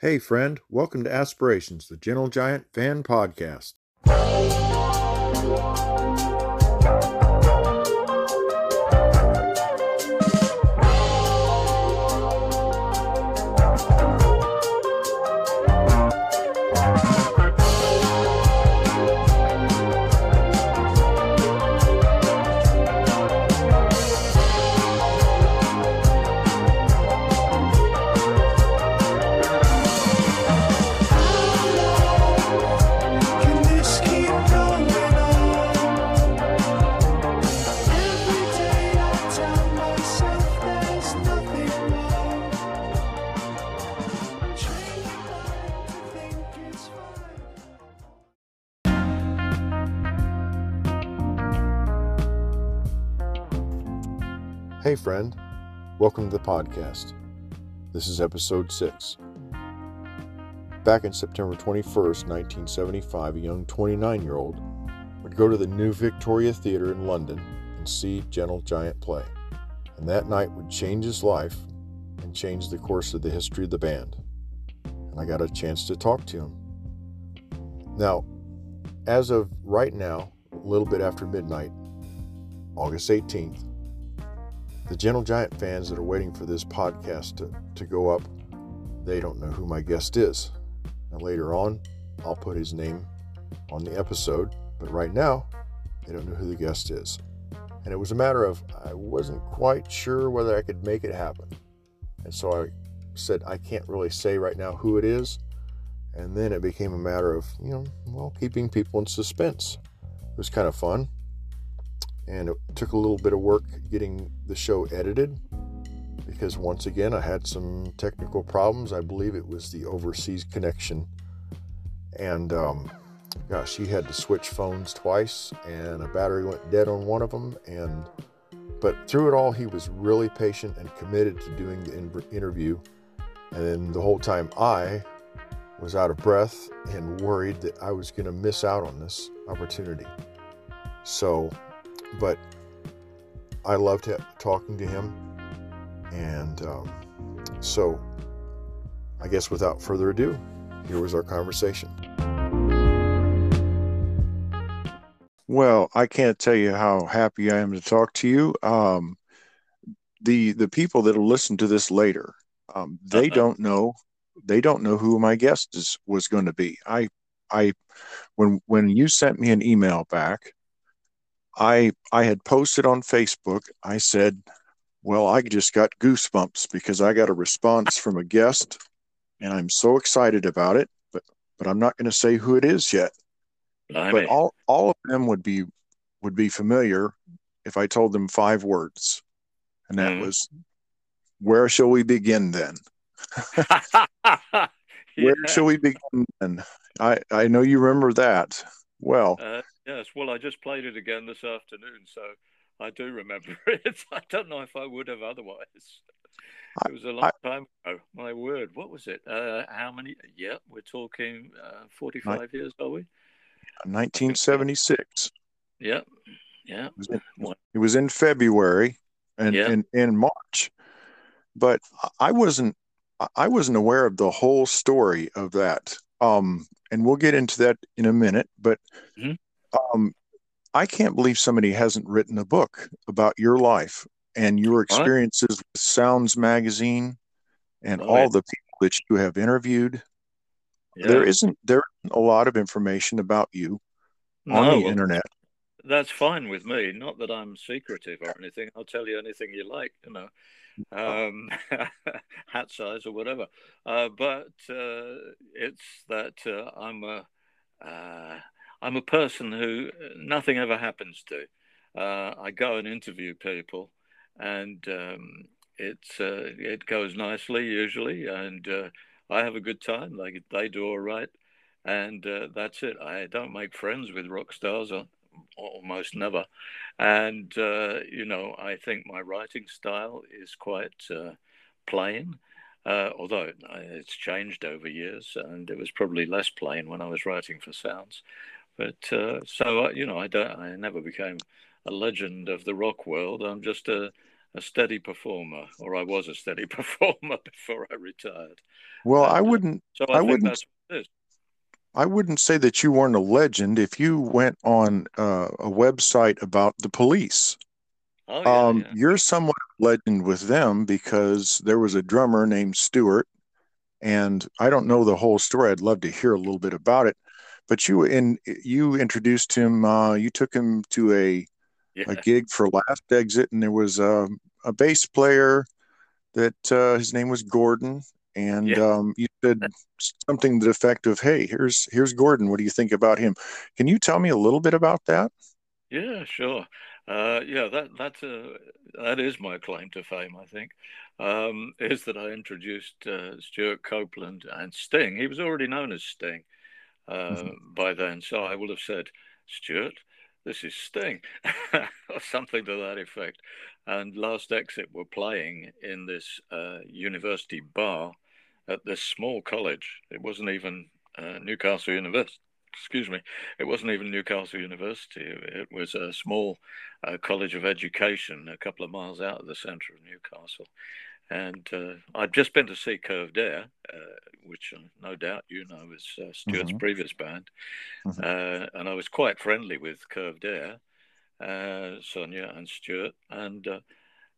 Hey, friend, welcome to Aspirations, the Gentle Giant fan podcast. Hey, friend, welcome to the podcast. This is episode six. Back in September 21st, 1975, a young 29 year old would go to the New Victoria Theatre in London and see Gentle Giant play. And that night would change his life and change the course of the history of the band. And I got a chance to talk to him. Now, as of right now, a little bit after midnight, August 18th, the Gentle Giant fans that are waiting for this podcast to, to go up, they don't know who my guest is. Now, later on, I'll put his name on the episode, but right now, they don't know who the guest is. And it was a matter of I wasn't quite sure whether I could make it happen. And so I said, I can't really say right now who it is. And then it became a matter of, you know, well, keeping people in suspense. It was kind of fun and it took a little bit of work getting the show edited because once again I had some technical problems. I believe it was the overseas connection, and um, gosh, he had to switch phones twice, and a battery went dead on one of them. And but through it all, he was really patient and committed to doing the in- interview. And then the whole time, I was out of breath and worried that I was going to miss out on this opportunity. So but I loved ha- talking to him. And um, so, I guess without further ado, here was our conversation. Well, I can't tell you how happy I am to talk to you. Um, the the people that'll listen to this later, um, they Uh-oh. don't know they don't know who my guest is was going to be. I I when when you sent me an email back, I I had posted on Facebook. I said, "Well, I just got goosebumps because I got a response from a guest, and I'm so excited about it. But but I'm not going to say who it is yet. Blimey. But all all of them would be would be familiar if I told them five words, and that Mhm. was, "Where shall we begin then? Where shall we begin then?" I I know you remember that well. Uh, yes, well, I just played it again this afternoon, so I do remember it. I don't know if I would have otherwise. It was a long time ago. My word, what was it? Uh, how many? Yeah, we're talking uh, 45 years, are we? 1976. Yeah, yeah. It was in, it was in February and in, March, but I wasn't I wasn't aware of the whole story of that. Um, and we'll get into that in a minute. But Mhm. Um, I can't believe somebody hasn't written a book about your life and your experiences with Sounds Magazine and all the people that you have interviewed. yeah. There isn't there isn't a lot of information about you on No, the well, internet. That's fine with me. Not that I'm secretive or anything. I'll tell you anything you like, you know, um, hat size or whatever. Uh, but uh, it's that uh, I'm a uh, I'm a person who nothing ever happens to. Uh, I go and interview people, and um, it's uh, it goes nicely usually, and uh, I have a good time. They they do all right, and uh, that's it. I don't make friends with rock stars. uh, almost never. And, uh, you know, I think my writing style is quite uh, plain, uh, although it's changed over years and it was probably less plain when I was writing for Sounds. But uh, so, uh, you know, I, don't, I never became a legend of the rock world. I'm just a, a steady performer, or I was a steady performer before I retired. Well, And, I uh, wouldn't. So I, I wouldn't- that's what it is. I wouldn't say that you weren't a legend if you went on uh, a website about the police. Oh yeah, um, yeah. You're somewhat legend with them because there was a drummer named Stewart, and I don't know the whole story. I'd love to hear a little bit about it. But you in you introduced him. Uh, you took him to a yeah. a gig for Last Exit, and there was a, a bass player that uh, his name was Gordon, and Yeah. um, you said something to the effect of, "Hey, here's here's Gordon. What do you think about him?" Can you tell me a little bit about that? Yeah, sure. Uh, yeah, that that's uh, that is my claim to fame. I think um, is that I introduced uh, Stewart Copeland and Sting. He was already known as Sting uh, by then, so I would have said, Stewart, this is Sting, or something to that effect. And Last Exit were playing in this uh, university bar at this small college. It wasn't even uh, Newcastle University. Excuse me. It wasn't even Newcastle University. It was a small uh, college of education a couple of miles out of the centre of Newcastle. And uh, I'd just been to see Curved Air, uh, which uh, no doubt you know is uh, Stewart's Mhm. previous band. Mhm. Uh, and I was quite friendly with Curved Air, uh, Sonja and Stewart. And uh,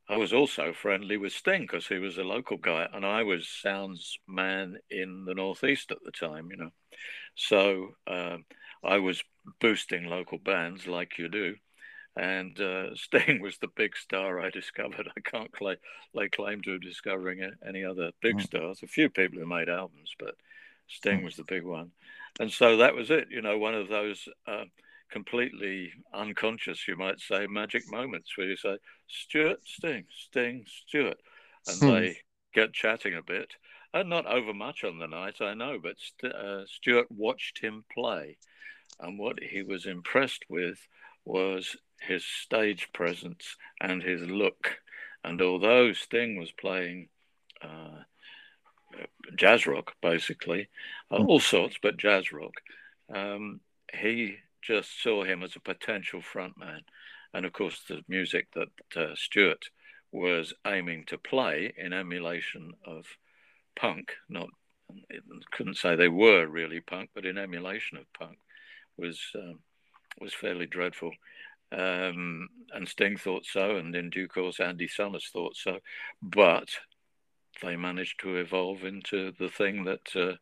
I was also friendly with Sting because he was a local guy and I was sounds man in the Northeast at the time, you know. So um, I was boosting local bands like you do. And uh, Sting was the big star I discovered. I can't cla lay claim to discovering any other big Mm. stars. A few people who made albums, but Sting Mm. was the big one. And so that was it, you know, one of those uh, completely unconscious, you might say, magic moments where you say, Stewart, Sting, Sting, Stewart. And Hmm. they get chatting a bit. And not over much on the night, I know, but St- uh, Stewart watched him play. And what he was impressed with was his stage presence and his look. And although Sting was playing uh, jazz rock, basically, uh, Hmm. all sorts, but jazz rock, um, he just saw him as a potential frontman. And of course, the music that uh, Stewart was aiming to play in emulation of punk, not couldn't say they were really punk, but in emulation of punk, was um, was fairly dreadful. Um, and Sting thought so, and in due course, Andy Summers thought so. But they managed to evolve into the thing that uh,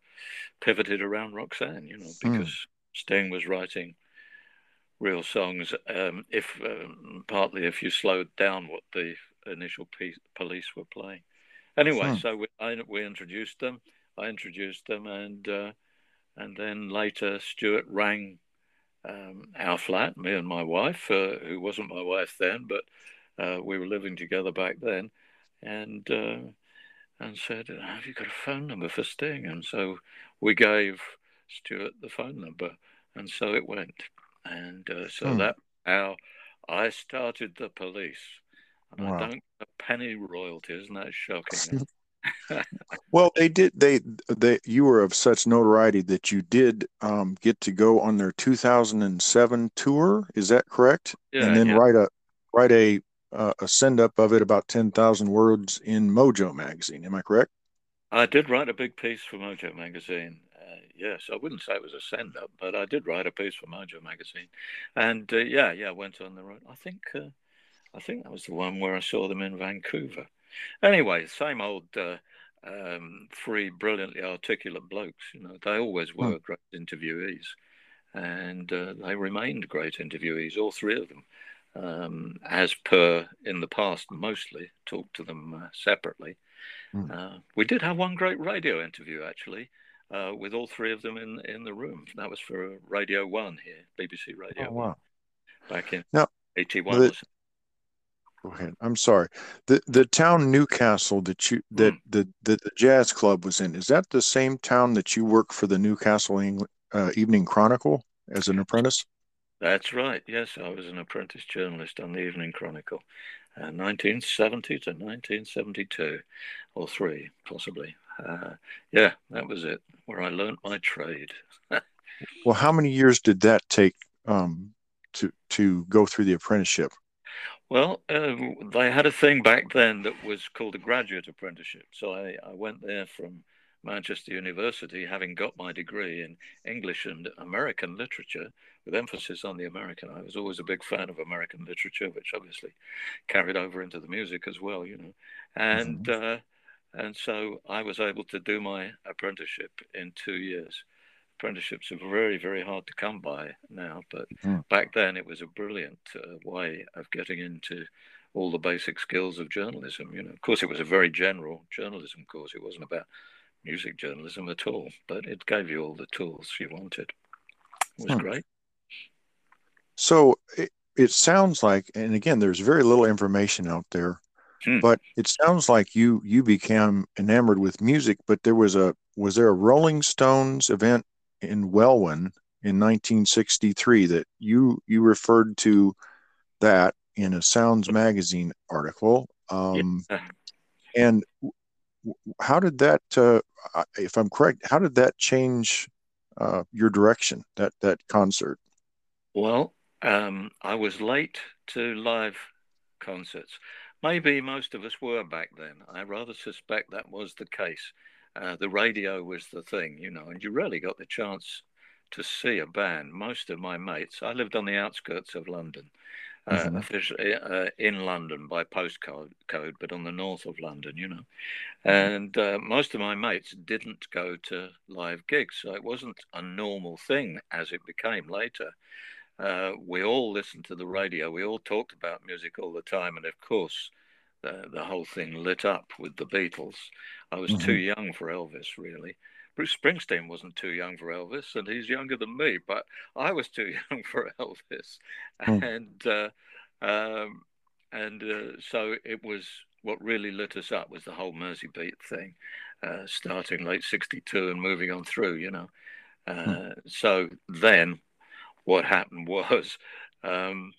pivoted around Roxanne, you know, Hmm. because Sting was writing real songs. Um, if um, partly if you slowed down what the initial piece, police were playing. Anyway, Hmm. so we, I, we introduced them. I introduced them, and uh, and then later Stewart rang um, our flat, me and my wife, uh, who wasn't my wife then, but uh, we were living together back then, and uh, and said, "Have you got a phone number for Sting?" And so we gave Stewart the phone number, and so it went, and uh, so Hmm. that how I started the police, and Wow. I don't get a penny royalty. Isn't that shocking? Well, they did. They they you were of such notoriety that you did um, get to go on their 2007 tour. Is that correct? yeah, and then yeah. write a write a uh, a send up of it about 10,000 words in Mojo magazine. Am I correct? I did write a big piece for Mojo magazine. Uh, yes, I wouldn't say it was a send up, but I did write a piece for Mojo magazine, and uh, yeah, yeah, went on the road. I think, uh, I think that was the one where I saw them in Vancouver. Anyway, same old uh, um, three brilliantly articulate blokes. You know, they always were great interviewees, and uh, they remained great interviewees, all three of them. Um, as per in the past, mostly talked to them uh, separately. Mm. Uh, we did have one great radio interview actually, uh, with all three of them in in the room. That was for Radio One here, BBC Radio Oh, One, wow. back in Now, '81. the- or so. Go ahead. I'm sorry. The the town Newcastle that you that Mm. the that the jazz club was in, is that the same town that you work for the Newcastle Eng- uh, Evening Chronicle as an apprentice? That's right. Yes, I was an apprentice journalist on the Evening Chronicle, uh, 1970 to 1972, or three possibly. Uh, yeah, that was it, where I learnt my trade. Well, how many years did that take um, to to go through the apprenticeship? Well, um, they had a thing back then that was called a graduate apprenticeship. So I, I went there from Manchester University, having got my degree in English and American literature, with emphasis on the American. I was always a big fan of American literature, which obviously carried over into the music as well, you know. And uh, and so I was able to do my apprenticeship in two years. Apprenticeships are very, very hard to come by now, but Mm. back then it was a brilliant uh, way of getting into all the basic skills of journalism. You know, of course, it was a very general journalism course. It wasn't about music journalism at all, but it gave you all the tools you wanted. It was Hmm. great. So it, it sounds like, and again, there's very little information out there, Hmm. but it sounds like you you became enamored with music. But there was a was there a Rolling Stones event in Welwyn in 1963 that you you referred to that in a Sounds magazine article. Um, Yeah. And how did that, uh, if I'm correct, how did that change uh, your direction? That that concert. Well, um, I was late to live concerts. Maybe most of us were back then. I rather suspect that was the case. Uh, the radio was the thing, you know, and you rarely got the chance to see a band. Most of my mates, I lived on the outskirts of London, uh, Mhm. officially uh, in London by postcode, code, but on the north of London, you know. And uh, most of my mates didn't go to live gigs, so it wasn't a normal thing as it became later. Uh, we all listened to the radio. We all talked about music all the time, and of course, the the whole thing lit up with the Beatles. I was too young for Elvis, really. Bruce Springsteen wasn't too young for Elvis, and he's younger than me, but I was too young for Elvis, Hmm. and uh, um, and uh, so it was what really lit us up was the whole Mersey Beat thing, uh, starting late '62 and moving on through, you know. Uh, So then what happened was um,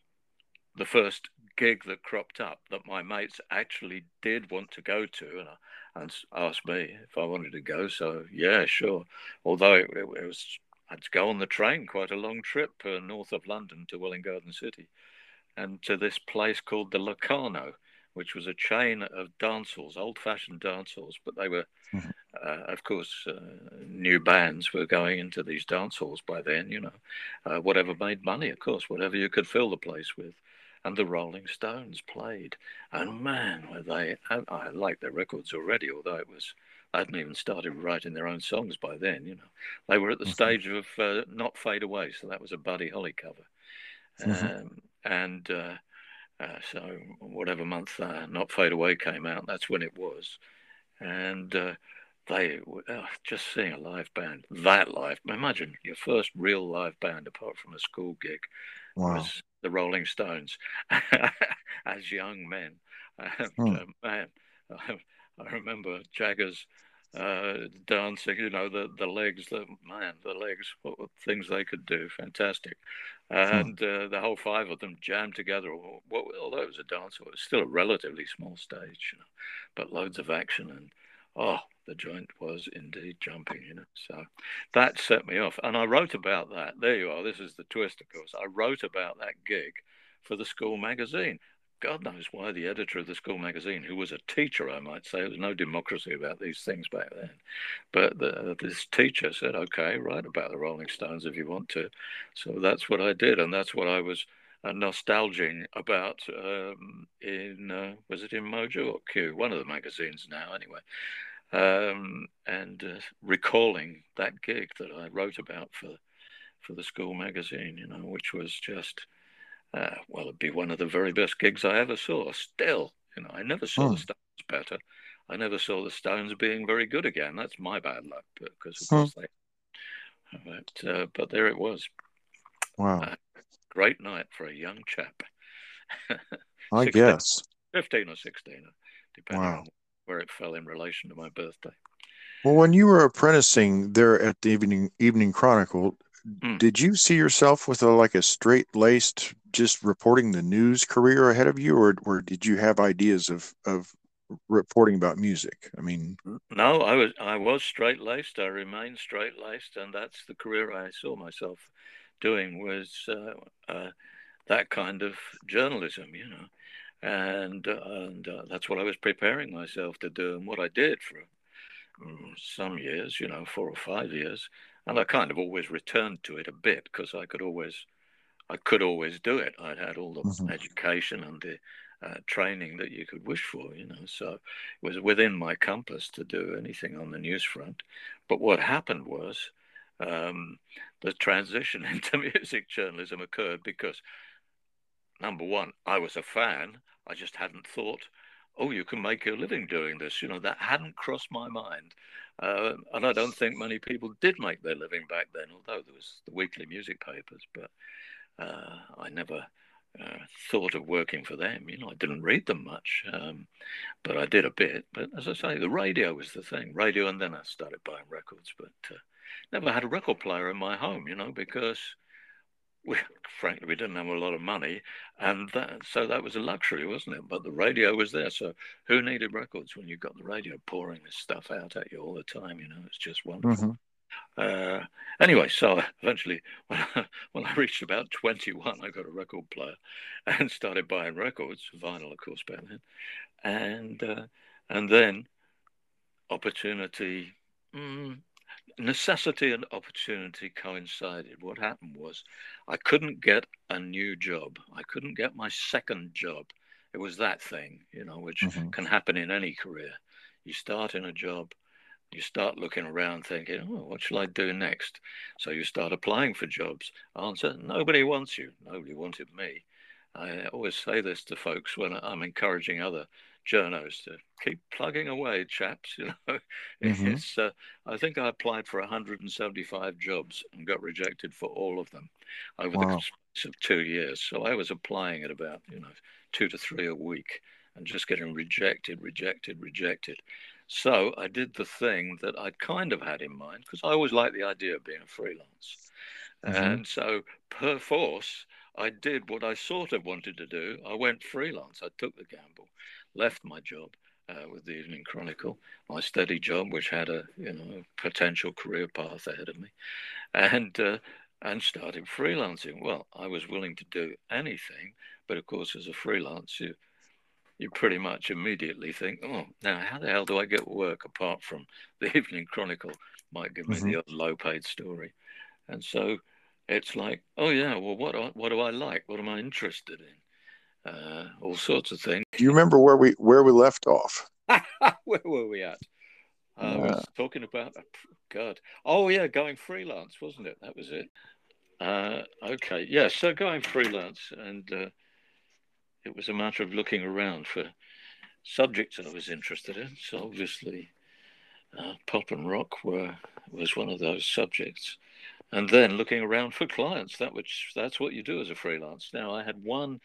the first gig that cropped up that my mates actually did want to go to and, and asked me if I wanted to go. So, yeah, sure. Although it, it, it was, I had to go on the train, quite a long trip uh, north of London to Welwyn Garden City and to this place called the Locarno, which was a chain of dance halls, old fashioned dance halls, but they were Mhm. uh, of course, uh, new bands were going into these dance halls by then, you know, uh, whatever made money, of course, whatever you could fill the place with. And the Rolling Stones played. And man, were they, I, I liked their records already, although it was, I hadn't even started writing their own songs by then, you know. They were at the Mhm. stage of uh, Not Fade Away, so that was a Buddy Holly cover. Mhm. Um, and uh, uh, so, whatever month uh, Not Fade Away came out, that's when it was and uh, they were uh, just seeing a live band. That live, imagine your first real live band apart from a school gig Wow. was the Rolling Stones as young men. And, Hmm. uh, man, I, I remember Jagger's uh, dancing. You know the the legs, the man, the legs. What, what things they could do, fantastic. And uh, the whole five of them jammed together. What, although it was a dance, it was still a relatively small stage, you know, but loads of action and oh, the joint was indeed jumping, you know. So that set me off, and I wrote about that. There you are. This is the twist, of course. I wrote about that gig for the school magazine. God knows why the editor of the school magazine, who was a teacher, I might say, there was no democracy about these things back then. But the, this teacher said, okay, write about the Rolling Stones if you want to. So that's what I did. And that's what I was uh, nostalging about um, in, uh, was it in Mojo or Q? One of the magazines now, anyway. Um, and uh, recalling that gig that I wrote about for, for the school magazine, you know, which was just uh, well, it'd be one of the very best gigs I ever saw. Still, you know, I never saw Hmm. the Stones better. I never saw the Stones being very good again. That's my bad luck because, of Hmm. course, they. But uh, but there it was. Wow. Uh, Great night for a young chap. I 16. guess. Fifteen or sixteen, depending Wow. Where it fell in relation to my birthday. Well, when you were apprenticing there at the Evening Evening Chronicle, Hmm. did you see yourself with a like a straight laced just reporting the news career ahead of you, or or did you have ideas of of reporting about music? I mean, No, I was I was straight laced. I remained straight laced, and that's the career I saw myself doing was uh, uh, that kind of journalism. You know, and uh, and uh, that's what I was preparing myself to do, and what I did for mm, some years, you know, four or five years, and I kind of always returned to it a bit because I could always, I could always do it. I'd had all the Mhm. education and the uh, training that you could wish for, you know, so it was within my compass to do anything on the news front. But what happened was um, the transition into music journalism occurred because number one, I was a fan. I just hadn't thought, oh, you can make a living doing this. You know, that hadn't crossed my mind. Uh, and I don't think many people did make their living back then, although there was the weekly music papers. But uh, I never uh, thought of working for them. You know, I didn't read them much, um, but I did a bit. But as I say, the radio was the thing. Radio, and then I started buying records. But uh, never had a record player in my home. You know, because we, frankly, we didn't have a lot of money, and that, so that was a luxury, wasn't it? But the radio was there, so who needed records when you've got the radio pouring this stuff out at you all the time? You know, it's just wonderful. Mhm. Uh, anyway, so eventually, when I, when I reached about 21, I got a record player and started buying records, vinyl, of course, back then. And, uh, and then opportunity, mm, necessity and opportunity coincided. What happened was I couldn't get a new job, I couldn't get my second job. It was that thing, you know, which Mhm. can happen in any career. You start in a job, you start looking around thinking, oh, what shall I do next? So you start applying for jobs. Answer, nobody wants you. Nobody wanted me. I always say this to folks when I'm encouraging other journos to keep plugging away, chaps. You know, Mhm. it's. Uh, I think I applied for 175 jobs and got rejected for all of them over Wow. the space of two years. So I was applying at about you know two to three a week and just getting rejected, rejected, rejected. So I did the thing that I'd kind of had in mind because I always liked the idea of being a freelance. Mhm. And so, perforce, I did what I sort of wanted to do. I went freelance. I took the gamble, left my job uh, with the Evening Chronicle, my steady job, which had a you know potential career path ahead of me, and uh, and started freelancing. Well, I was willing to do anything, but of course, as a freelancer, you you pretty much immediately think, oh, now how the hell do I get work apart from the Evening Chronicle might give me Mhm. the odd low-paid story, and so it's like, oh yeah, well, what what do I like? What am I interested in? Uh, all sorts of things. Do you remember where we where we left off? Where were we at? I was talking about God. Oh yeah, going freelance, wasn't it? That was it. Uh, okay, yeah. So going freelance, and uh, it was a matter of looking around for subjects I was interested in. So obviously, uh, pop and rock were was one of those subjects, and then looking around for clients. That which that's what you do as a freelance. Now I had one.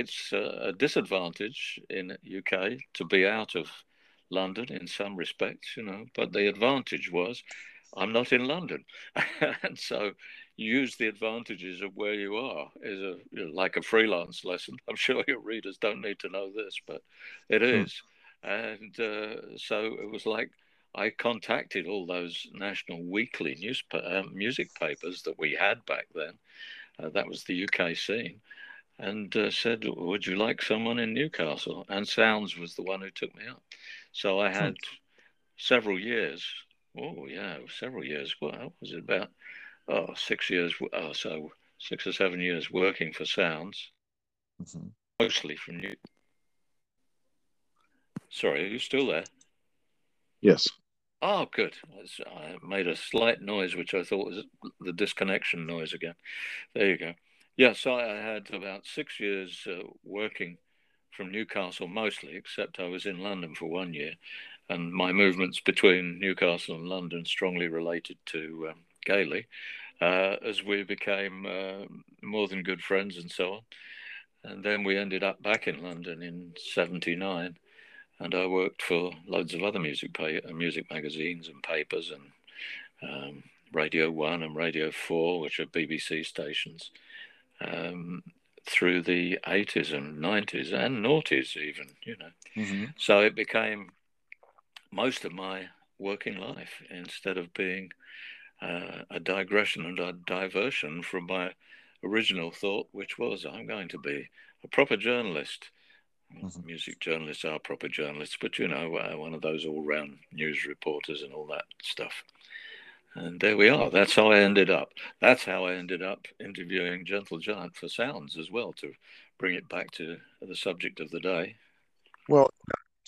It's a disadvantage in UK to be out of London in some respects, you know, but the advantage was I'm not in London, and so use the advantages of where you are is a you know, like a freelance lesson. I'm sure your readers don't need to know this, but it is, and uh, so it was like I contacted all those national weekly news uh, music papers that we had back then. Uh, that was the UK scene, and uh, said, "Would you like someone in Newcastle?" And Sounds was the one who took me up. So I had several years. Oh yeah, several years. What was it about? Oh, six years. Oh, so six or seven years working for Sounds, Mhm. mostly from New. Sorry, are you still there? Yes. Oh, good. I made a slight noise, which I thought was the disconnection noise again. There you go. Yes, I had about six years uh, working from Newcastle mostly, except I was in London for one year. And my movements between Newcastle and London strongly related to um, Gailey uh, as we became uh, more than good friends and so on. And then we ended up back in London in 79 and I worked for loads of other music pay, uh, music magazines and papers and um, Radio One and Radio Four, which are BBC stations, um, through the eighties and nineties and noughties even, you know. Mhm. So it became most of my working life instead of being uh, a digression and a diversion from my original thought, which was I'm going to be a proper journalist Mhm. Music journalists are proper journalists, but you know, uh, one of those all-round news reporters and all that stuff. And there we are. That's how I ended up. That's how I ended up interviewing Gentle Giant for Sounds as well to bring it back to the subject of the day. Well,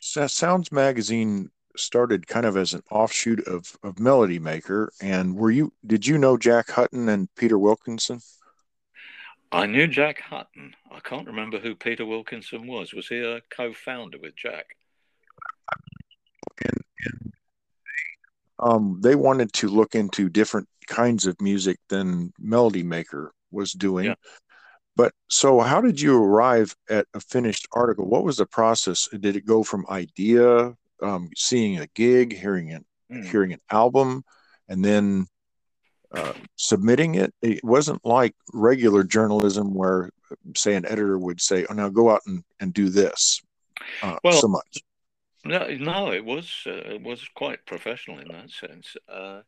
Sounds Magazine started kind of as an offshoot of, of Melody Maker. And were you, did you know Jack Hutton and Peter Wilkinson? I knew Jack Hutton. I can't remember who Peter Wilkinson was. Was he a co-founder with Jack? And, and um, they wanted to look into different kinds of music than Melody Maker was doing. Yeah. But so, how did you arrive at a finished article? What was the process? Did it go from idea, um, seeing a gig, hearing an Hmm. hearing an album, and then uh, submitting it? It wasn't like regular journalism where, say, an editor would say, "Oh, now go out and, and do this." Uh, Well, so much. No, no, it was uh, it was quite professional in that sense, uh,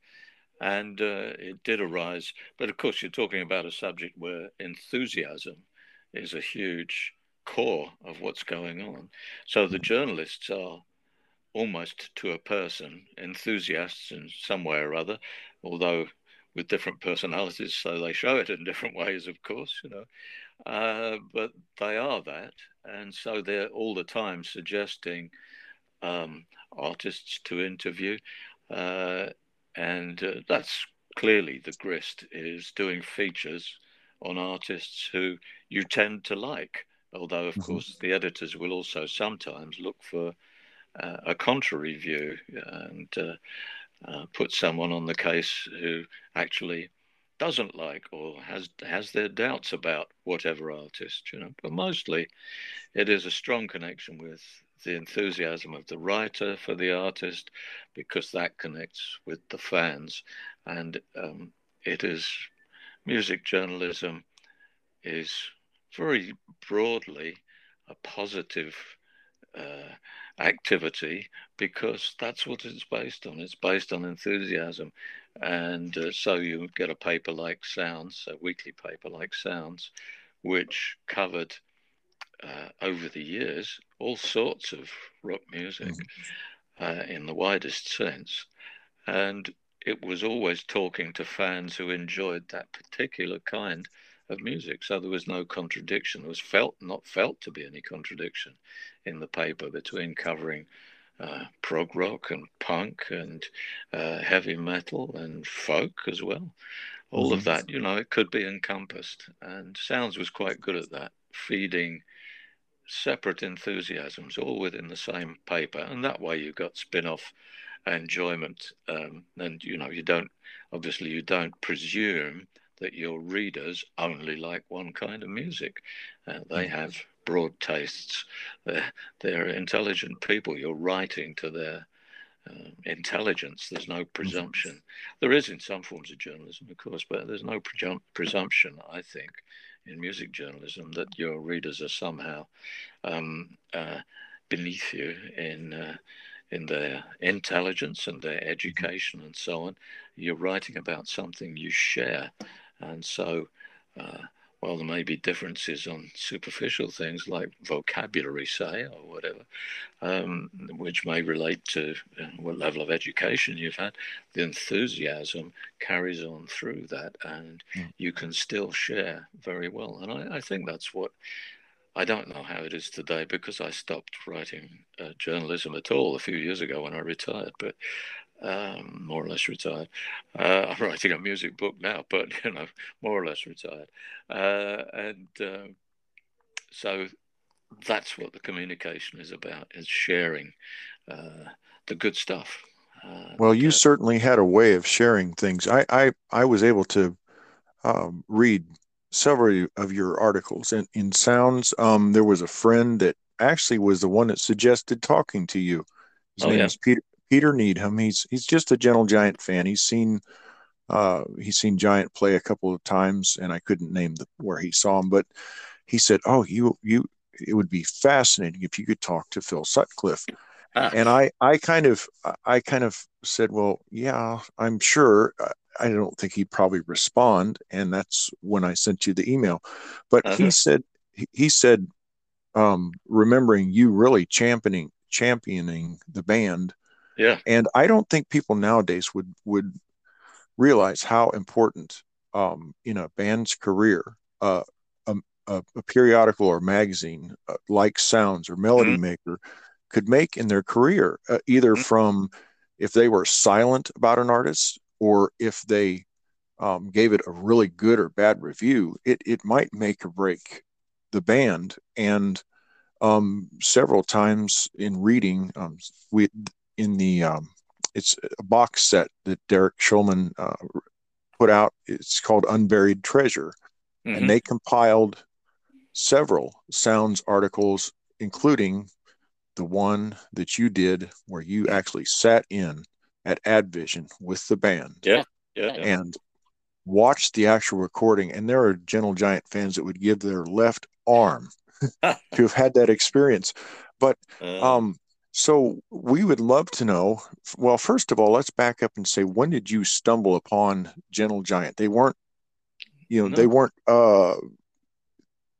and uh, it did arise. But of course, you're talking about a subject where enthusiasm is a huge core of what's going on. So the journalists are almost to a person enthusiasts in some way or other, although with different personalities, so they show it in different ways, of course, you know. Uh, but they are that, and so they're all the time suggesting um, artists to interview, uh, and uh, that's clearly the grist is doing features on artists who you tend to like. Although, of Mhm. course, the editors will also sometimes look for uh, a contrary view and uh, uh, put someone on the case who actually doesn't like or has has their doubts about whatever artist, you know. But mostly, it is a strong connection with the enthusiasm of the writer for the artist because that connects with the fans, and um, it is music journalism is very broadly a positive uh, activity because that's what it's based on. It's based on enthusiasm. And uh, so you get a paper like Sounds, a weekly paper like Sounds, which covered uh, over the years all sorts of rock music uh, in the widest sense. And it was always talking to fans who enjoyed that particular kind of music. So there was no contradiction. There was felt not felt to be any contradiction in the paper between covering uh, prog rock and punk and uh, heavy metal and folk as well. All of Mhm. that, you know, it could be encompassed. And Sounds was quite good at that, feeding separate enthusiasms all within the same paper. And that way you've got spin off enjoyment. Um, and, you know, you don't, obviously, you don't presume that your readers only like one kind of music. Uh, they Mhm. have broad tastes. They're, they're intelligent people. You're writing to their um, intelligence. There's no presumption. There is in some forms of journalism, of course, but there's no presum- presumption, I think, in music journalism that your readers are somehow um, uh, beneath you in. Uh, in their intelligence and their education and so on, you're writing about something you share, and so uh, while there may be differences on superficial things like vocabulary, say, or whatever, um, which may relate to uh, what level of education you've had, the enthusiasm carries on through that, and Mm. you can still share very well. And I, I think that's what I don't know how it is today because I stopped writing uh, journalism at all a few years ago when I retired, but um, more or less retired. Uh, I'm writing a music book now, but you know, more or less retired. Uh, and uh, so that's what the communication is about: is sharing uh, the good stuff. Uh, Well, you certainly had a way of sharing things. I I, I was able to um, read several of your articles in, in Sounds. Um, there was a friend that actually was the one that suggested talking to you. His Oh, name yeah. is Peter Peter Needham. He's he's just a Gentle Giant fan. He's seen uh, he's seen Giant play a couple of times, and I couldn't name the, where he saw him, but he said, "Oh, you you." It would be fascinating if you could talk to Phil Sutcliffe ah, and I, I kind of, I kind of said, well, yeah, I'm sure. I- don't think he'd probably respond, and that's when I sent you the email. But he Uh-huh. said, he- he said, um, remembering you really championing championing the band, Yeah. and I don't think people nowadays would would realize how important um, in a band's career uh, a, a, a periodical or magazine uh, like Sounds or Melody Maker could make in their career, uh, either Mhm. from if they were silent about an artist or if they um, gave it a really good or bad review, it, it might make or break the band. And um, several times in reading, um, we in the um, it's a box set that Derek Shulman uh, put out. It's called Unburied Treasure, Mhm. and they compiled several sounds articles, including the one that you did where you actually sat in at Advision with the band Yeah. yeah. and watched the actual recording. And there are Gentle Giant fans that would give their left arm to have had that experience. But Um, so we would love to know. Well, first of all, let's back up and say, when did you stumble upon Gentle Giant? They weren't, you know, No. they weren't, uh,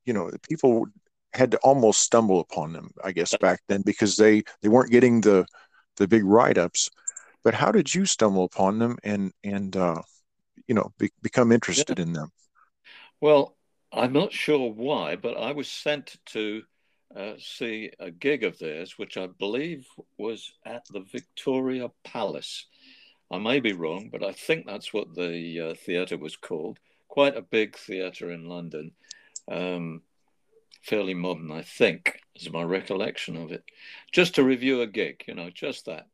you know, people had to almost stumble upon them, I guess, back then because they they weren't getting the the big write ups. But how did you stumble upon them and and uh, you know be, become interested in them? Well, I'm not sure why, but I was sent to uh, see a gig of theirs, which I believe was at the Victoria Palace. I may be wrong, but I think that's what the uh, theatre was called. Quite a big theatre in London, um, fairly modern, I think, is my recollection of it. Just to review a gig, you know, just that.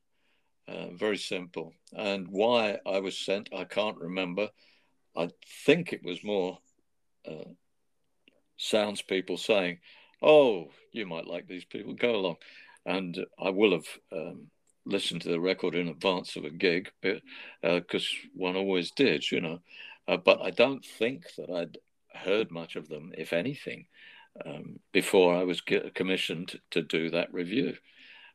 Uh, very simple. And why I was sent, I can't remember. I think it was more uh, sounds people saying, "Oh, you might like these people. Go along," and I will have um, listened to the record in advance of a gig, because one always did, you know. Uh, but I don't think that I'd heard much of them, if anything, um, before I was commissioned to do that review.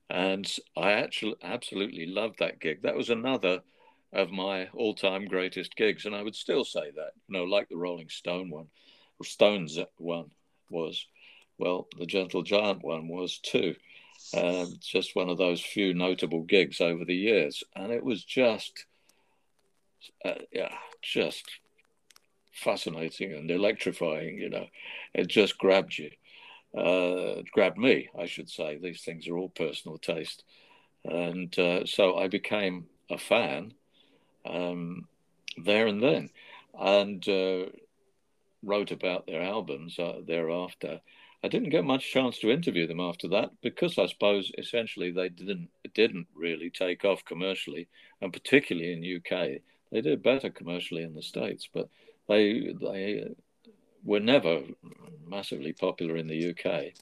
And I actually absolutely loved that gig. That was another of my all-time greatest gigs, and I would still say that. You know, like the Rolling Stone one, Stones one was. Well, the Gentle Giant one was too. Um, just one of those few notable gigs over the years, and it was just, uh, yeah, just fascinating and electrifying. You know, it just grabbed you, uh, grabbed me, I should say. These things are all personal taste, and uh, so I became a fan um, there and then, and uh, wrote about their albums uh, thereafter. I didn't get much chance to interview them after that because I suppose essentially they didn't didn't really take off commercially, and particularly in UK. They did better commercially in the states, but they they were never massively popular in the UK,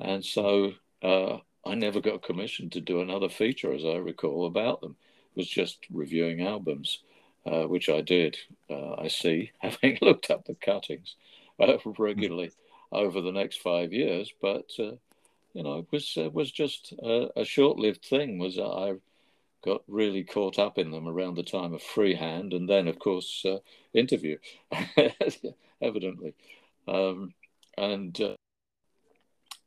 and so uh, I never got commissioned to do another feature, as I recall, about them. It was just reviewing albums, uh, which I did. Uh, I see, having looked up the cuttings uh, regularly over the next five years, but uh, you know, it was it was just a, a short-lived thing. Was I got really caught up in them around the time of Free Hand, and then, of course, uh, interview, evidently, um, and uh,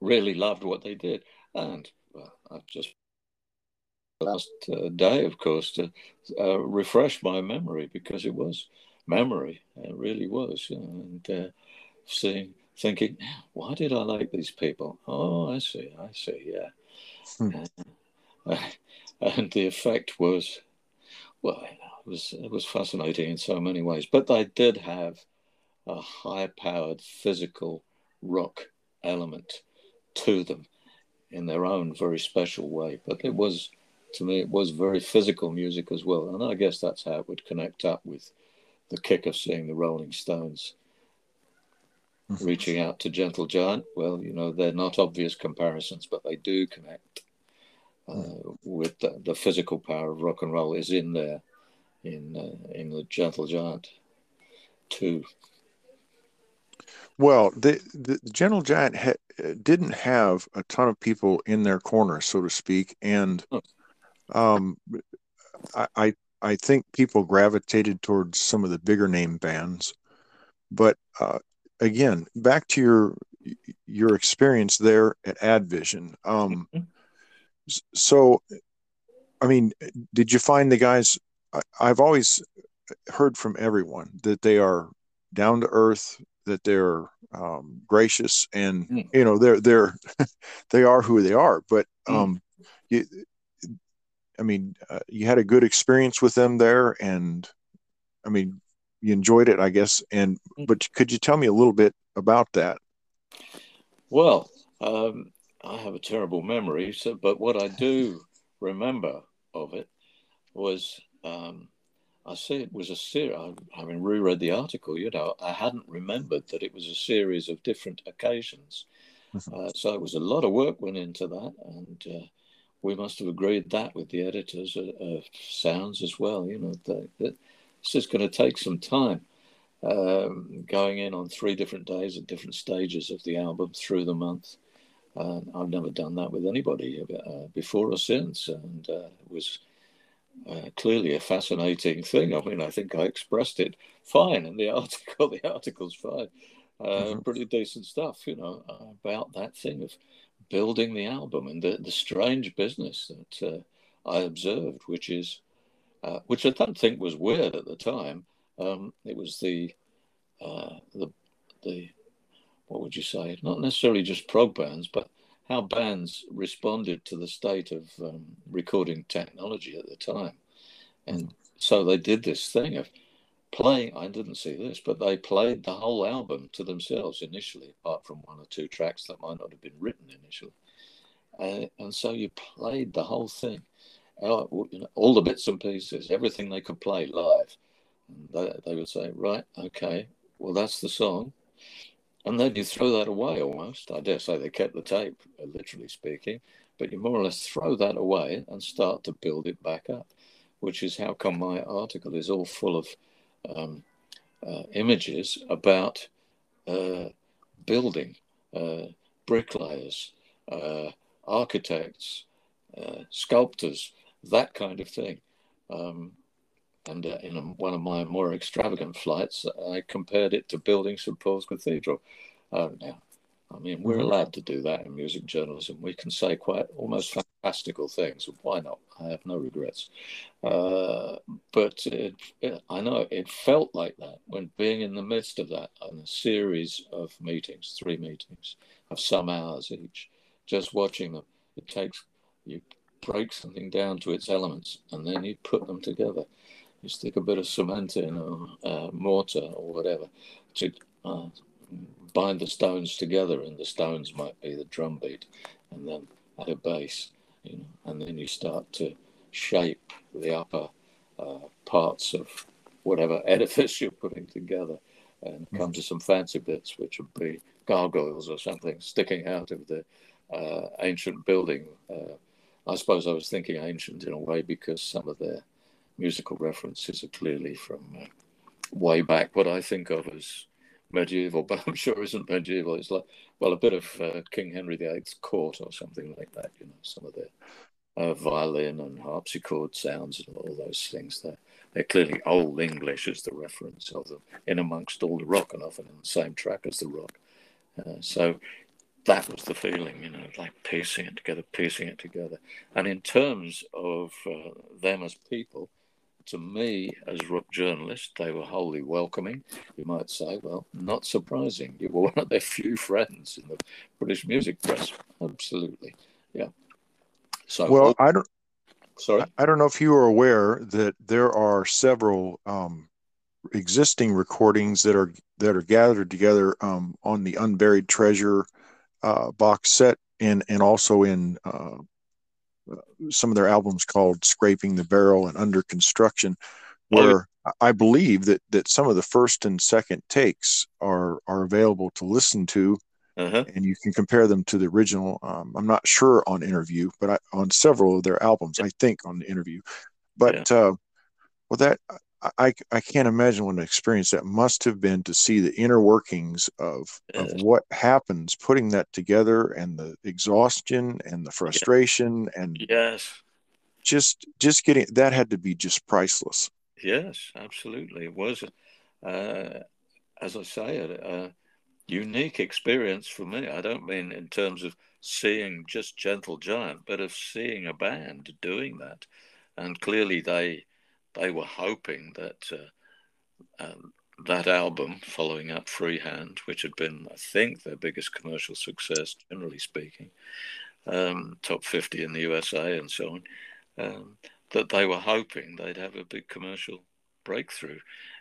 really loved what they did. And well, I've just last uh, day, of course, to uh, refresh my memory because it was memory. It really was, and uh, seeing, thinking, why did I like these people? Oh, I see, I see, yeah. Hmm. and the effect was, well, it was it was fascinating in so many ways. But they did have a high-powered physical rock element to them in their own very special way. But it was, to me, it was very physical music as well. And I guess that's how it would connect up with the kick of seeing the Rolling Stones. Reaching out to Gentle Giant. Well, you know, they're not obvious comparisons, but they do connect uh, with the, the physical power of rock and roll is in there in uh, in the Gentle Giant too. Well, the, the Gentle Giant ha- didn't have a ton of people in their corner, so to speak, and Oh. um, I, I I think people gravitated towards some of the bigger name bands. But uh, again, back to your your experience there at Advision. Um, Mhm. so, I mean, did you find the guys? I, I've always heard from everyone that they are down to earth, that they're um, gracious, and Mm. you know they're they're they are who they are. But Mm. um, you, I mean, uh, you had a good experience with them there, and I mean, you enjoyed it, I guess. And Mm. but could you tell me a little bit about that? Well, um, I have a terrible memory, so but what I do remember of it was um, I see it was a series. Having reread the article, you know, I hadn't remembered that it was a series of different occasions. Uh, so it was a lot of work went into that, and uh, we must have agreed that with the editors of, of Sounds as well. You know, that, that this is going to take some time. Um, going in on three different days at different stages of the album through the month. And I've never done that with anybody uh, before or since, and uh, it was uh, clearly a fascinating thing. I mean, I think I expressed it fine in the article. The article's fine, uh, Mhm. pretty decent stuff, you know, about that thing of building the album and the, the strange business that uh, I observed, which is, uh, which I don't think was weird at the time. Um, it was the, uh, the, the, what would you say? Not necessarily just prog bands, but how bands responded to the state of um, recording technology at the time. And so they did this thing of playing. I didn't see this, but they played the whole album to themselves initially, apart from one or two tracks that might not have been written initially. Uh, and so you played the whole thing, know, all the bits and pieces, everything they could play live. They, they would say, right, okay, well, that's the song. And then you throw that away almost. I dare say they kept the tape, uh, literally speaking, but you more or less throw that away and start to build it back up, which is how come my article is all full of um, uh, images about uh, building, uh, bricklayers, uh, architects, uh, sculptors, that kind of thing. Um, and uh, in a, one of my more extravagant flights, I compared it to building St Paul's Cathedral. Uh, now, I mean, we're Mhm. allowed to do that in music journalism. We can say quite almost fantastical things. Why not? I have no regrets. Uh, but it, it, I know it felt like that when being in the midst of that on a series of meetings, three meetings of some hours each, just watching them. It takes you break something down to its elements and then you put them together. You stick a bit of cement in or uh, mortar or whatever to uh, bind the stones together, and the stones might be the drum beat, and then at a base, you know, and then you start to shape the upper uh, parts of whatever edifice you're putting together, and come to some fancy bits, which would be gargoyles or something sticking out of the uh, ancient building. I suppose I was thinking ancient in a way because some of their musical references are clearly from uh, way back what I think of as medieval, but I'm sure isn't medieval. It's like, well, a bit of uh, King Henry VIII's court or something like that, you know, some of the uh, violin and harpsichord sounds and all those things. They're, they're clearly Old English as the reference of them in amongst all the rock and often in the same track as the rock. Uh, so that was the feeling, you know, like piecing it together, piecing it together. And in terms of uh, them as people, to me, as rock journalists, they were wholly welcoming. You might say, well, not surprising. You were one of their few friends in the British music press. Absolutely, yeah. So, Well, I don't. sorry. I don't know if you are aware that there are several um, existing recordings that are that are gathered together um, on the Unburied Treasure uh, box set, and and also in uh, some of their albums called "Scraping the Barrel" and "Under Construction," Oh, yeah. where I believe that that some of the first and second takes are are available to listen to Uh-huh. and you can compare them to the original. Um, I'm not sure on interview, but I, on several of their albums, I think on the interview. But uh, well, that I I can't imagine what an experience that must have been to see the inner workings of of what happens putting that together and the exhaustion and the frustration and Yes. just just getting that had to be just priceless. Yes, absolutely. It was, uh, as I say, a, unique experience for me. I don't mean in terms of seeing just Gentle Giant, but of seeing a band doing that. And clearly, they they were hoping that uh, um, that album, following up Free Hand, which had been, I think, their biggest commercial success, generally speaking, um, top 50 in the USA and so on, um, that they were hoping they'd have a big commercial breakthrough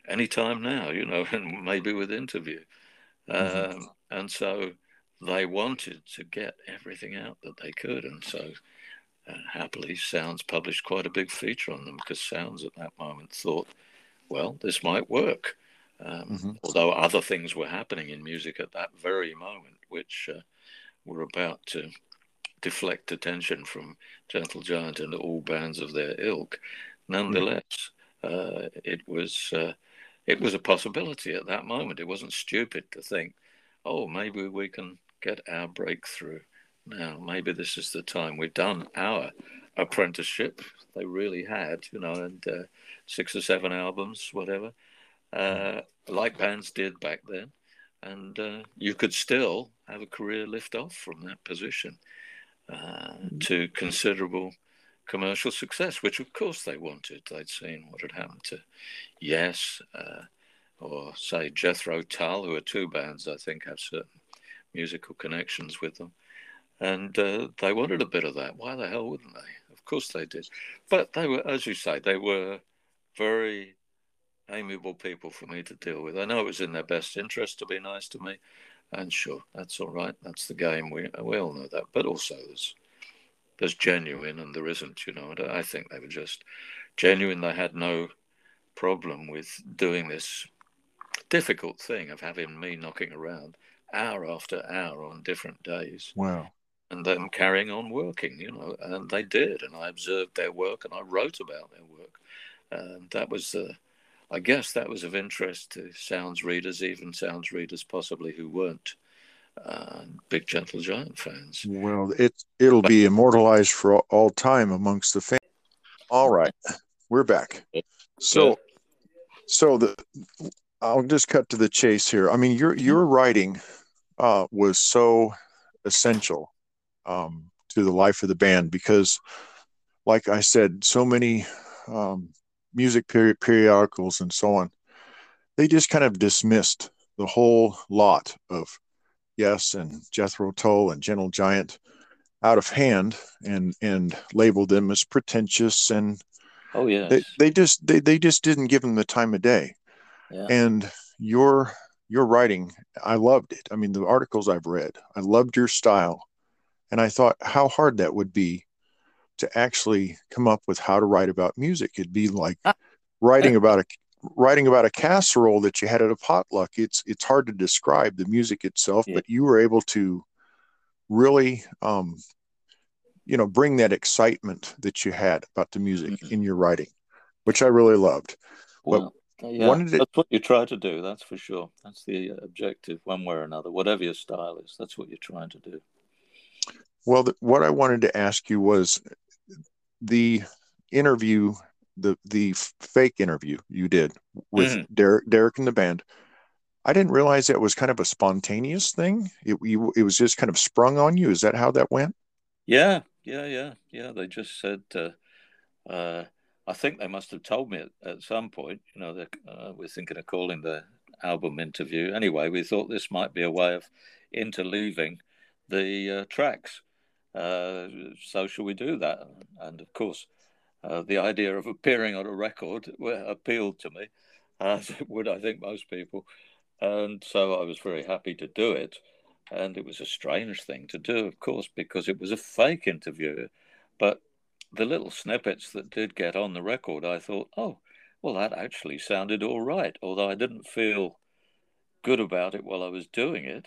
anytime now, you know, and maybe with interview. Mm-hmm. Um, and so they wanted to get everything out that they could. And so uh, happily, Sounds published quite a big feature on them because Sounds at that moment thought, well, this might work. Um, mm-hmm. Although other things were happening in music at that very moment, which uh, were about to deflect attention from Gentle Giant and all bands of their ilk. Nonetheless, mm-hmm. uh, it was uh, it was a possibility at that moment. It wasn't stupid to think, oh, maybe we can get our breakthrough now. Maybe this is the time. We've done our apprenticeship. They really had, you know, and uh, six or seven albums, whatever, uh, like bands did back then. And uh, you could still have a career lift off from that position uh, mm-hmm. to considerable commercial success, which of course they wanted. They'd seen what had happened to Yes, uh, or say Jethro Tull, who are two bands I think have certain musical connections with them. And uh, they wanted a bit of that. Why the hell wouldn't they? Of course they did. But they were, as you say, they were very amiable people for me to deal with. I know it was in their best interest to be nice to me. And sure, that's all right. That's the game. We, we all know that. But also, there's there's genuine and there isn't, you know. I think they were just genuine. They had no problem with doing this difficult thing of having me knocking around hour after hour on different days. Wow. And them carrying on working, you know, and they did. And I observed their work and I wrote about their work. And that was, uh, I guess, that was of interest to sounds readers, even sounds readers possibly who weren't uh, big Gentle Giant fans. Well, it it'll be immortalized for all, all time amongst the fans. All right, we're back. So, so the I'll just cut to the chase here. I mean, your your writing uh, was so essential um, to the life of the band because, like I said, so many um, music peri- periodicals and so on, they just kind of dismissed the whole lot of Yes and Jethro Tull and Gentle Giant out of hand and and labeled them as pretentious and oh yeah they, they just they, they just didn't give them the time of day yeah. and your your writing, I loved it. I mean, the articles I've read, I loved your style. And I thought how hard that would be to actually come up with how to write about music. It'd be like ah. writing about a writing about a casserole that you had at a potluck. It's it's hard to describe the music itself, yeah. but you were able to really um, you know bring that excitement that you had about the music mm-hmm. in your writing, which I really loved. Well, yeah, that's what you try to do. That's for sure. That's the objective, one way or another. Whatever your style is, that's what you're trying to do. Well, what I wanted to ask you was the interview, the the fake interview you did with mm. Derek, Derek and the band. I didn't realize that was kind of a spontaneous thing. It you, it was just kind of sprung on you. Is that how that went? Yeah, yeah, yeah, yeah. They just said. Uh, uh, I think they must have told me at, at some point. You know, uh, we're thinking of calling the album interview. Anyway, we thought this might be a way of interleaving the uh, tracks. Uh, so, shall we do that? And of course, uh, the idea of appearing on a record appealed to me, as it would, I think, most people. And so I was very happy to do it. And it was a strange thing to do, of course, because it was a fake interview. But the little snippets that did get on the record, I thought, oh, well, that actually sounded all right. Although I didn't feel good about it while I was doing it.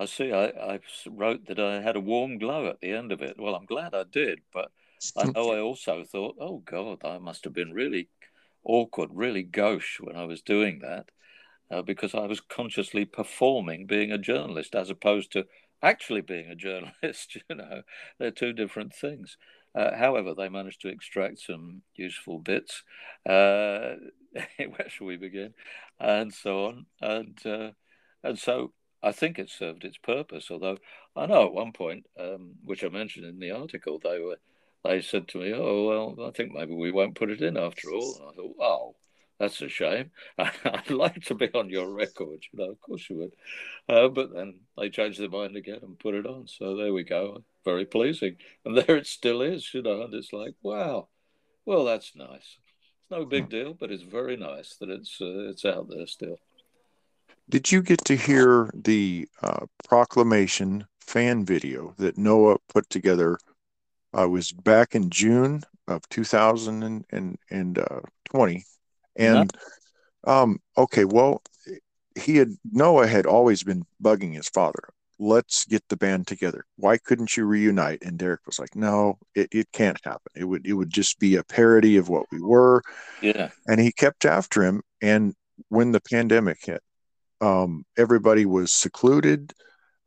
I see, I, I wrote that I had a warm glow at the end of it. Well, I'm glad I did, but I know I also thought, oh, God, I must have been really awkward, really gauche when I was doing that. Uh, because I was consciously performing being a journalist as opposed to actually being a journalist. You know, they're two different things. Uh, however, they managed to extract some useful bits. Uh, where shall we begin? And so on. And uh, and so I think it served its purpose. Although I know at one point, um, which I mentioned in the article, they were they said to me, "Oh well, I think maybe we won't put it in after all." And I thought, "Oh, that's a shame. I'd like to be on your record, you know. Of course you would." Uh, but then they changed their mind again and put it on. So there we go. Very pleasing, and there it still is, you know. And it's like, wow, well, that's nice. It's no big deal, but it's very nice that it's uh, it's out there still. Did you get to hear the uh, proclamation fan video that Noah put together? Uh, was back in June of 2020, and um, okay, well, he had Noah had always been bugging his father. Let's get the band together. Why couldn't you reunite? And Derek was like, No, it, it can't happen. It would it would just be a parody of what we were. Yeah, And he kept after him. And when the pandemic hit, um, everybody was secluded.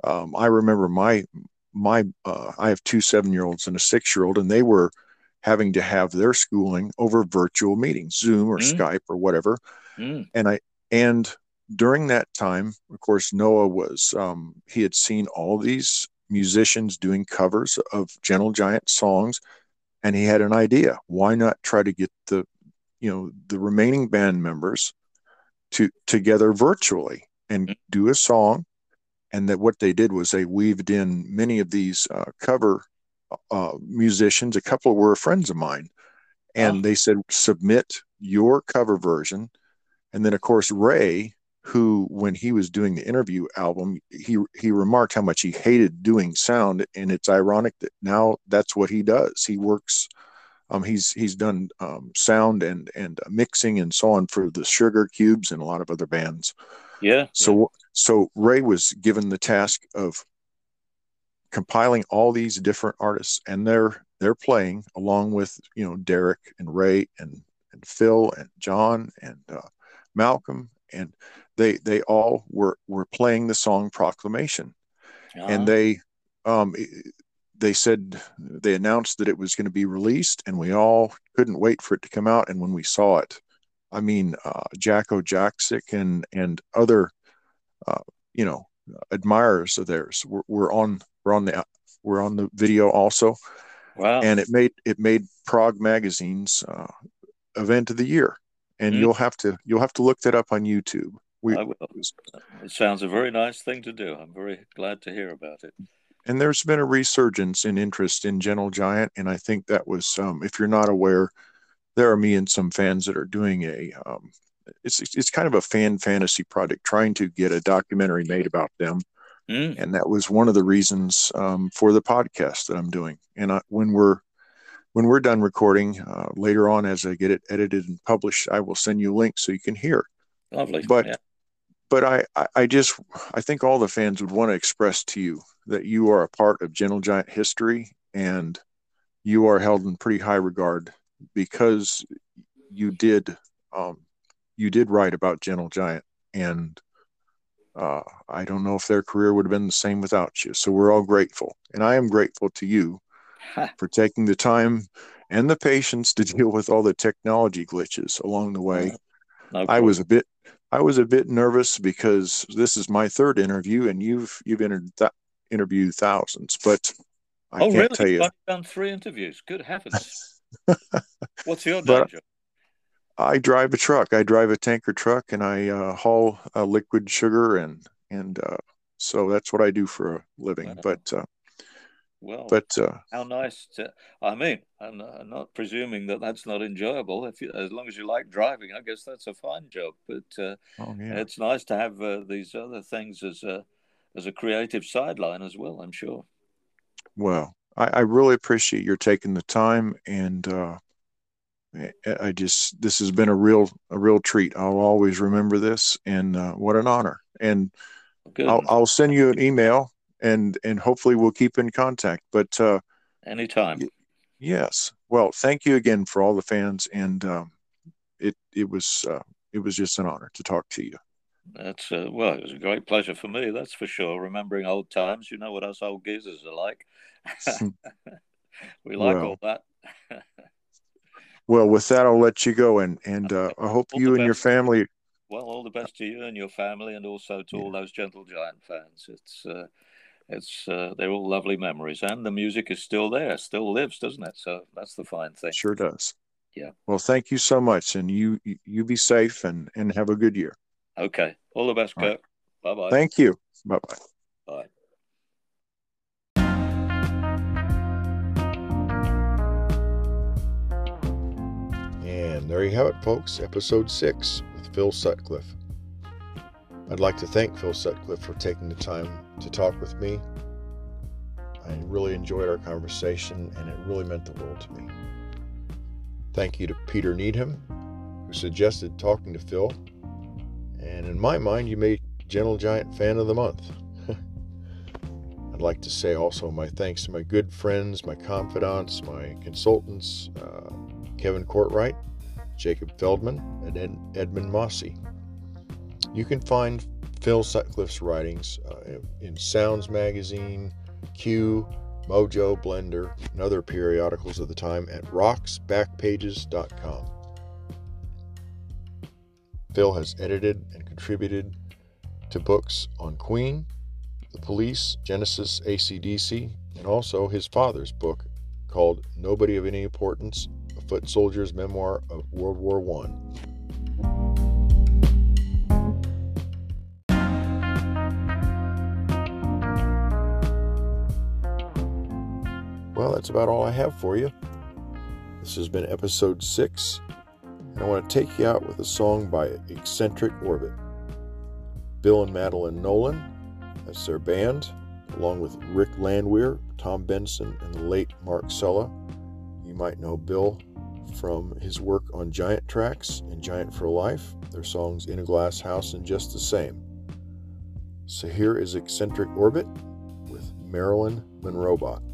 Um, I remember my my uh, I have two seven year olds and a six year old, and they were having to have their schooling over virtual meetings, Zoom or Mm. Skype or whatever. Mm. And I and during that time, of course, Noah was um, he had seen all these musicians doing covers of Gentle Giant songs, and he had an idea. Why not try to get the you know the remaining band members to together virtually and Mm. do a song? And that what they did was they weaved in many of these uh, cover uh, musicians. A couple were friends of mine, and Ah. they said submit your cover version. And then, of course, Ray, who when he was doing the interview album, he he remarked how much he hated doing sound, and it's ironic that now that's what he does. He works. Um, he's he's done um, sound and and uh, mixing and so on for the Sugarcubes and a lot of other bands. yeah. So so Ray was given the task of compiling all these different artists and they're they're playing along with you know Derek and Ray and and Phil and John and uh, Malcolm and they they all were were playing the song Proclamation yeah. and they um they said they announced that it was going to be released and we all couldn't wait for it to come out and when we saw it i mean uh, Jakko Jakszyk and and other uh, you know admirers of theirs were, were on were on the were on the video also wow. and it made it made Prog Magazine's uh, event of the year. And Mm. you'll have to you'll have to look that up on YouTube. We I will. It sounds a very nice thing to do. I'm very glad to hear about it. And there's been a resurgence in interest in Gentle Giant, and I think that was um, if you're not aware, there are me and some fans that are doing a um, it's it's kind of a fan fantasy project trying to get a documentary made about them Mm. and that was one of the reasons um, for the podcast that I'm doing. And I, when we're when we're done recording uh, later on, as I get it edited and published, I will send you links so you can hear. Lovely. But yeah. But I, I just I think all the fans would want to express to you that you are a part of Gentle Giant history and you are held in pretty high regard because you did um, you did write about Gentle Giant and uh, I don't know if their career would have been the same without you. So we're all grateful, and I am grateful to you for taking the time and the patience to deal with all the technology glitches along the way. No I was a bit I was a bit nervous because this is my third interview, and you've you've inter- th- interviewed thousands, but I oh, can't really? tell you. I've done three interviews. Good heavens. What's your day job? I drive a truck. I drive a tanker truck, and I uh, haul uh, liquid sugar, and and uh, so that's what I do for a living. Wow. But uh, Well, but uh, how nice to. I mean, I'm, I'm not presuming that that's not enjoyable. If you, as long as you like driving, I guess that's a fine job. But uh, oh yeah, it's nice to have uh, these other things as a as a creative sideline as well. I'm sure. well, I, I really appreciate your taking the time, and uh, I- I just this has been a real a real treat. I'll always remember this, and uh, what an honor. And I'll, I'll send you an email, and and hopefully we'll keep in contact. But uh, Anytime. yes, well, thank you again for all the fans, and um, it it was uh, it was just an honor to talk to you. That's uh, well, it was a great pleasure for me. That's for sure. Remembering old times, you know what us old geezers are like. we like Well. all that. Well, with that, I'll let you go, and and uh, I hope All you and your family well, all the best to you and your family, and also to Yeah. all those Gentle Giant fans. It's uh, it's uh, they're all lovely memories, and the music is still there, still lives, doesn't it? So that's the fine thing. Sure does. Yeah. Well, thank you so much, and you you be safe and and have a good year. Okay, all the best, All right. Kirk. Bye bye. Thank you. Bye bye. Bye. And there you have it, folks. Episode six with Phil Sutcliffe. I'd like to thank Phil Sutcliffe for taking the time to talk with me. I really enjoyed our conversation, and it really meant the world to me. Thank you to Peter Needham, who suggested talking to Phil. And in my mind, you made Gentle Giant Fan of the Month. I'd like to say also my thanks to my good friends, my confidants, my consultants, uh, Kevin Courtwright, Jacob Feldman, and Ed- Edmund Mossy. You can find Phil Sutcliffe's writings uh, in Sounds Magazine, Q, Mojo, Blender, and other periodicals of the time at rocksbackpages.com. Phil has edited and contributed to books on Queen, the Police, Genesis, ACDC, and also his father's book called Nobody of Any Importance A Foot Soldier's Memoir of World War I. Well, that's about all I have for you. This has been episode six, and I want to take you out with a song by Eccentric Orbit. Bill and Madeline Nolan, that's their band, along with Rick Landwehr, Tom Benson, and the late Mark Sulla. You might know Bill from his work on Giant Tracks and Giant for Life, their songs In a Glass House and Just the Same. So here is Eccentric Orbit with Marilyn Monroebot.